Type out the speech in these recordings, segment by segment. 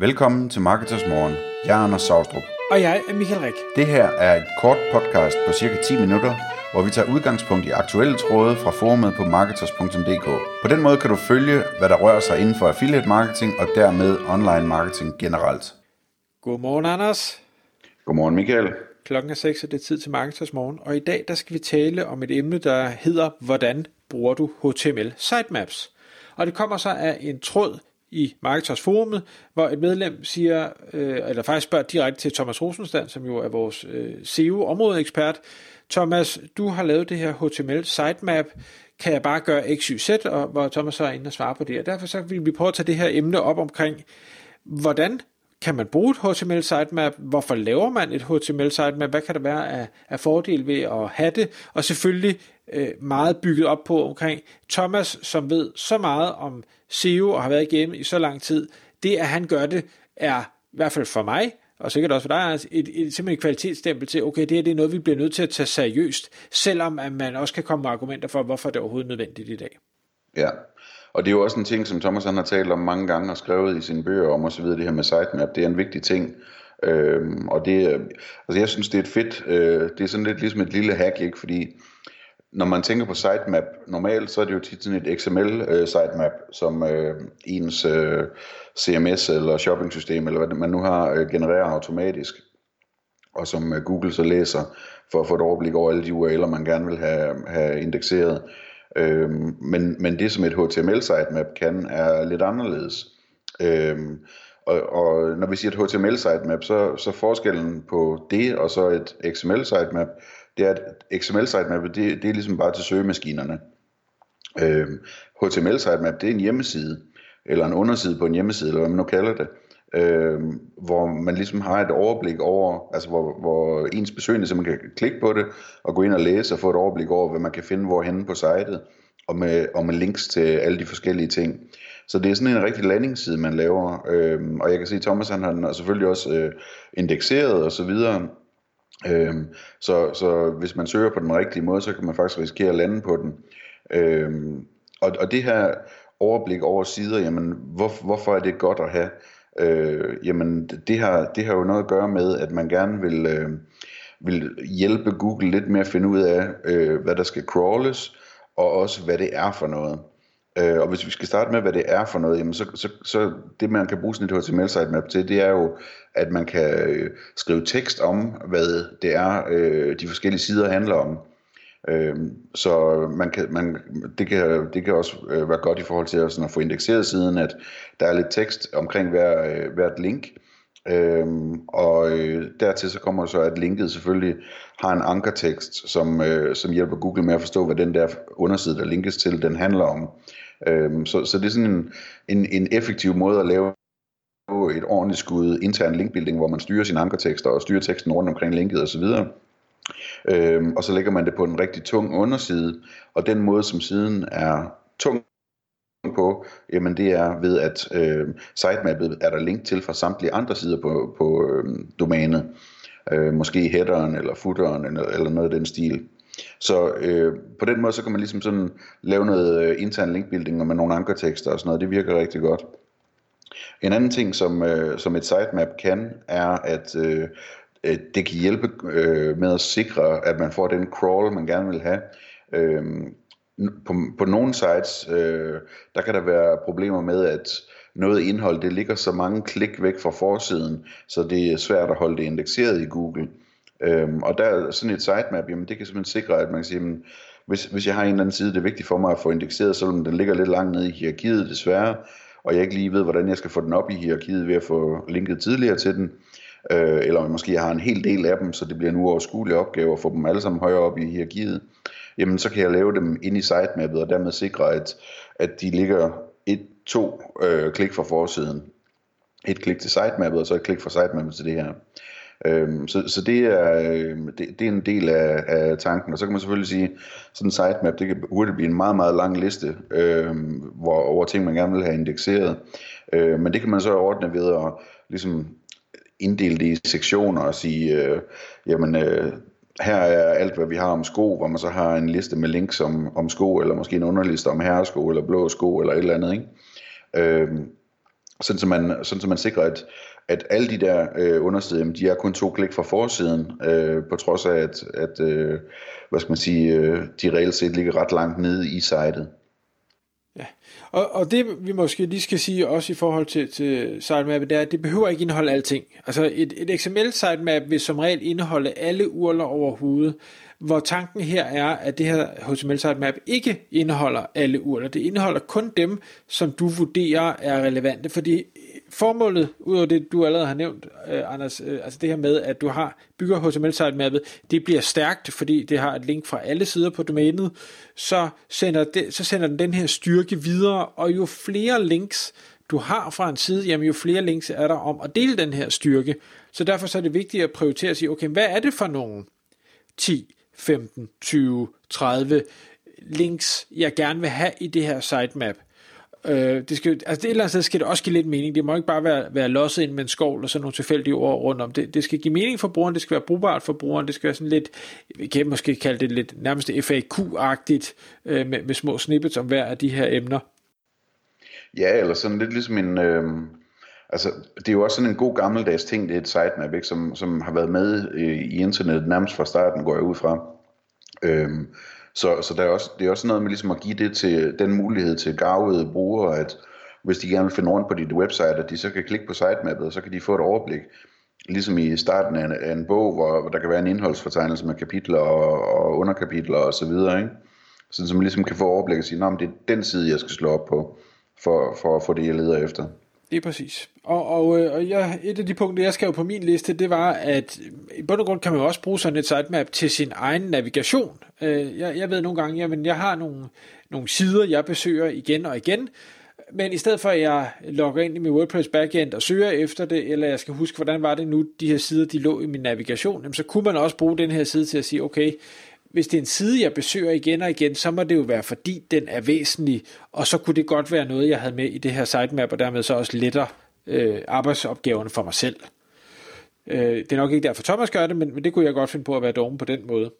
Velkommen til Marketers Morgen. Jeg er Anders Saustrup. Og jeg er Michael Rik. Det her er et kort podcast på cirka 10 minutter, hvor vi tager udgangspunkt i aktuelle tråde fra forumet på marketers.dk. På den måde kan du følge, hvad der rører sig inden for affiliate marketing og dermed online marketing generelt. Godmorgen, Anders. Godmorgen, Michael. Klokken er 6, og det er tid til Marketers Morgen. Og i dag der skal vi tale om et emne, der hedder, hvordan bruger du HTML sitemaps? Og det kommer så af en tråd i Marketers Forumet, hvor et medlem siger, øh, eller faktisk spørger direkte til Thomas Rosenstand, som jo er vores øh, SEO-områdeekspert. Thomas, du har lavet det her HTML sitemap. Kan jeg bare gøre x, y, z? Og hvor Thomas så er inde og svare på det. Og derfor så vil vi prøve at tage det her emne op omkring, hvordan kan man bruge et HTML sitemap? Hvorfor laver man et HTML sitemap? Hvad kan der være af, af fordel ved at have det? Og selvfølgelig øh, meget bygget op på omkring Thomas, som ved så meget om SEO og har været igennem i så lang tid. Det, at han gør det, er i hvert fald for mig, og sikkert også for dig, et, et, et, simpelthen et kvalitetsstempel til, okay, det her det er noget, vi bliver nødt til at tage seriøst, selvom at man også kan komme med argumenter for, hvorfor det er overhovedet nødvendigt i dag. Ja, og det er jo også en ting, som Thomas han har talt om mange gange og skrevet i sine bøger om osv., det her med sitemap, det er en vigtig ting. Øhm, og det, altså jeg synes, det er et fedt, øh, det er sådan lidt ligesom et lille hack, ikke? fordi når man tænker på sitemap, normalt så er det jo tit sådan et XML øh, sitemap, som øh, ens øh, CMS eller shopping system, eller hvad man nu har, øh, genererer automatisk, og som øh, Google så læser for at få et overblik over alle de URL'er, man gerne vil have, have indekseret. Øh, men, men det som et HTML sitemap kan er lidt anderledes. Øh, og, og når vi siger et HTML sitemap, så, så forskellen på det og så et XML sitemap, det er, at XML sitemap, det, det er ligesom bare til søgemaskinerne. Øh, HTML sitemap, det er en hjemmeside, eller en underside på en hjemmeside, eller hvad man nu kalder det, øh, hvor man ligesom har et overblik over, altså hvor, hvor ens besøgende simpelthen kan klikke på det, og gå ind og læse og få et overblik over, hvad man kan finde hvorhenne på sitet, og med, og med links til alle de forskellige ting. Så det er sådan en rigtig landingsside, man laver, øh, og jeg kan se, at Thomas han har selvfølgelig også øh, indekseret og så videre, Øhm, så, så hvis man søger på den rigtige måde, så kan man faktisk risikere at lande på den. Øhm, og, og det her overblik over sider, jamen hvor, hvorfor er det godt at have? Øh, jamen det har, det har jo noget at gøre med, at man gerne vil, øh, vil hjælpe Google lidt med at finde ud af, øh, hvad der skal crawles, og også hvad det er for noget. Øh, og hvis vi skal starte med, hvad det er for noget, jamen så, så, så det man kan bruge sådan et HTML sitemap til, det er jo, at man kan øh, skrive tekst om, hvad det er, øh, de forskellige sider handler om. Øh, så man kan, man, det, kan, det kan også øh, være godt i forhold til at, sådan at få indekseret siden, at der er lidt tekst omkring hver, øh, hvert link. Øhm, og øh, dertil så kommer så, at linket selvfølgelig har en ankertekst, som, øh, som hjælper Google med at forstå, hvad den der underside, der linkes til, den handler om. Øhm, så, så det er sådan en, en, en effektiv måde at lave et ordentligt skud intern linkbuilding, hvor man styrer sine ankertekster og styrer teksten rundt omkring linket osv. Øhm, og så lægger man det på en rigtig tung underside, og den måde som siden er tung på, jamen det er ved at øh, sitemappet er der link til fra samtlige andre sider på, på øh, domænet. Øh, måske headeren eller footeren eller, eller noget af den stil. Så øh, på den måde så kan man ligesom sådan lave noget øh, intern linkbuilding og med nogle ankertekster og sådan noget. Det virker rigtig godt. En anden ting som, øh, som et sitemap kan er at øh, det kan hjælpe øh, med at sikre at man får den crawl man gerne vil have. Øh, på, på nogle sites, øh, der kan der være problemer med, at noget indhold, det ligger så mange klik væk fra forsiden, så det er svært at holde det indekseret i Google. Øhm, og der sådan et sitemap, jamen det kan simpelthen sikre, at man kan sige, jamen, hvis, hvis jeg har en eller anden side, det er vigtigt for mig at få indekseret, selvom den ligger lidt langt nede i hierarkiet desværre, og jeg ikke lige ved, hvordan jeg skal få den op i hierarkiet ved at få linket tidligere til den, øh, eller måske jeg har en hel del af dem, så det bliver en uoverskuelig opgave at få dem alle sammen højere op i hierarkiet, jamen så kan jeg lave dem ind i sitemappet, og dermed sikre, at, at de ligger et, to øh, klik fra forsiden. Et klik til sitemappet, og så et klik fra sitemappet til det her. Øhm, så, så det er, øh, det, det er en del af, af tanken, og så kan man selvfølgelig sige, sådan en sitemap, det kan hurtigt blive en meget, meget lang liste, øh, hvor, over ting, man gerne vil have indekseret. Øh, men det kan man så ordne ved at ligesom inddele det i sektioner og sige, øh, jamen øh, her er alt, hvad vi har om sko, hvor man så har en liste med links om, om sko, eller måske en underliste om herresko, eller blå sko, eller et eller andet. Ikke? Øhm, sådan så man, sådan så man sikrer, at, at alle de der øh, undersider, de er kun to klik fra forsiden, øh, på trods af, at, at øh, hvad skal man sige, øh, de reelt set ligger ret langt nede i sitet. Ja, og, og det vi måske lige skal sige også i forhold til, til sitemap, det er, at det behøver ikke indeholde alting. Altså et, et XML sitemap vil som regel indeholde alle urler overhovedet, hvor tanken her er, at det her HTML sitemap ikke indeholder alle urler. Det indeholder kun dem, som du vurderer er relevante, fordi formålet, udover det du allerede har nævnt, øh, Anders, øh, altså det her med, at du har bygger HTML sitemappet, det bliver stærkt, fordi det har et link fra alle sider på domænet, så sender, det, så sender den den her styrke videre, og jo flere links du har fra en side, jamen jo flere links er der om at dele den her styrke. Så derfor så er det vigtigt at prioritere at sige, okay, hvad er det for nogle 10, 15, 20, 30 links, jeg gerne vil have i det her sitemap? Øh, det skal, altså det et eller andet sted skal det også give lidt mening. Det må ikke bare være, være losset ind med en skål og sådan nogle tilfældige ord rundt om. Det, det skal give mening for brugeren, det skal være brugbart for brugeren, det skal være sådan lidt, vi kan måske kalde det lidt nærmest FAQ-agtigt øh, med, med små snippets om hver af de her emner. Ja, eller sådan lidt ligesom en... Øh, altså, det er jo også sådan en god gammeldags ting, det er et sitemap, ikke, som, som har været med øh, i, i internet nærmest fra starten, går jeg ud fra. Øhm, så, så der er også, det er også noget med ligesom at give det til den mulighed til gavede brugere, at hvis de gerne vil finde rundt på dit website, at de så kan klikke på sitemappet, og så kan de få et overblik. Ligesom i starten af en, af en bog, hvor, hvor der kan være en indholdsfortegnelse med kapitler og, og underkapitler og så videre, ikke? Sådan så man ligesom kan få overblik og sige, at det er den side, jeg skal slå op på, for, for at få det, jeg leder efter. Det er præcis. Og, og, øh, og jeg, et af de punkter, jeg skrev på min liste, det var, at øh, i bund og grund kan man jo også bruge sådan et sitemap til sin egen navigation. Øh, jeg, jeg ved nogle gange, jamen jeg har nogle, nogle sider, jeg besøger igen og igen, men i stedet for at jeg logger ind i min WordPress backend og søger efter det, eller jeg skal huske, hvordan var det nu, de her sider, de lå i min navigation, jamen så kunne man også bruge den her side til at sige, okay, hvis det er en side, jeg besøger igen og igen, så må det jo være, fordi den er væsentlig, og så kunne det godt være noget, jeg havde med i det her sitemap, og dermed så også lettere øh, arbejdsopgaverne for mig selv. Øh, det er nok ikke derfor Thomas gør det, men, men det kunne jeg godt finde på at være doven på den måde.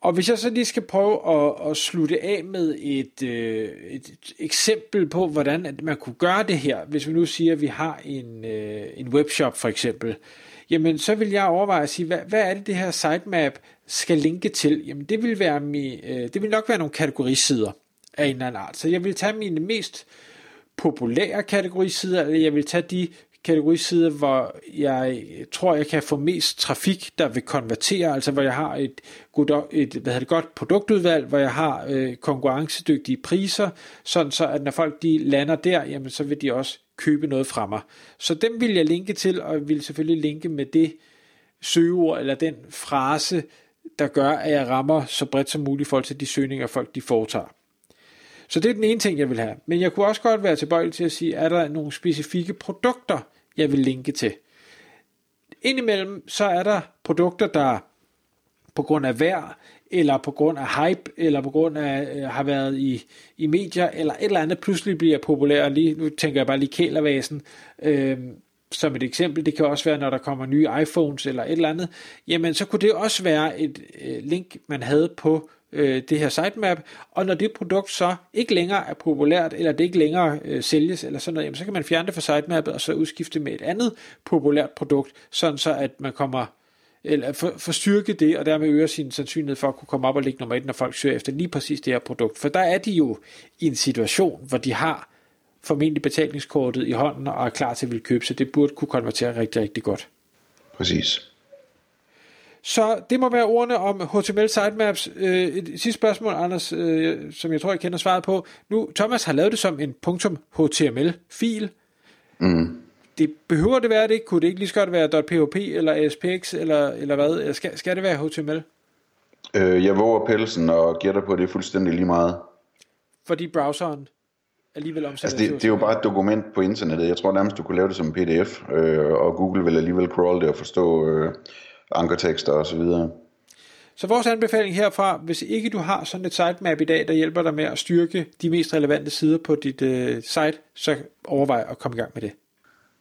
Og hvis jeg så lige skal prøve at, at slutte af med et, øh, et eksempel på, hvordan at man kunne gøre det her, hvis vi nu siger, at vi har en, øh, en webshop for eksempel, jamen så vil jeg overveje at sige, hvad, hvad er det, det her sitemap skal linke til? Jamen det vil, være mi, øh, det vil nok være nogle kategorisider af en eller anden art. Så jeg vil tage mine mest populære kategorisider, eller jeg vil tage de kategorisider, hvor jeg tror, jeg kan få mest trafik, der vil konvertere, altså hvor jeg har et, godt, et hvad hedder det, godt produktudvalg, hvor jeg har øh, konkurrencedygtige priser, sådan så at når folk de lander der, jamen så vil de også købe noget fra mig. Så dem vil jeg linke til, og jeg vil selvfølgelig linke med det søgeord, eller den frase, der gør, at jeg rammer så bredt som muligt i forhold til de søgninger, folk de foretager. Så det er den ene ting, jeg vil have. Men jeg kunne også godt være tilbøjelig til at sige, er der nogle specifikke produkter, jeg vil linke til. Indimellem så er der produkter, der på grund af vejr, eller på grund af hype, eller på grund af øh, har været i, i medier, eller et eller andet pludselig bliver populær. Lige, nu tænker jeg bare lige kælervasen, øh, som et eksempel. Det kan også være, når der kommer nye iPhones eller et eller andet. Jamen, så kunne det også være et øh, link, man havde på øh, det her sitemap, og når det produkt så ikke længere er populært, eller det ikke længere øh, sælges, eller sådan noget, jamen, så kan man fjerne det fra sitemappet, og så udskifte med et andet populært produkt, sådan så at man kommer eller for, styrke det, og dermed øger sin sandsynlighed for at kunne komme op og ligge nummer et, når folk søger efter lige præcis det her produkt. For der er de jo i en situation, hvor de har formentlig betalingskortet i hånden og er klar til at vil købe, så det burde kunne konvertere rigtig, rigtig godt. Præcis. Så det må være ordene om HTML sitemaps. Øh, et sidste spørgsmål, Anders, øh, som jeg tror, jeg kender svaret på. Nu, Thomas har lavet det som en .html-fil. Mm. Det behøver det være det? Kunne det ikke lige så godt være .php eller ASPX eller, eller hvad? Skal, skal det være HTML? Øh, jeg våger pelsen og gætter på, at det er fuldstændig lige meget. Fordi browseren alligevel omsætter altså det, det er jo bare et dokument på internettet. Jeg tror nærmest, du kunne lave det som pdf, øh, og Google vil alligevel crawl det og forstå øh, ankertekster og så videre. Så vores anbefaling herfra, hvis ikke du har sådan et sitemap i dag, der hjælper dig med at styrke de mest relevante sider på dit øh, site, så overvej at komme i gang med det.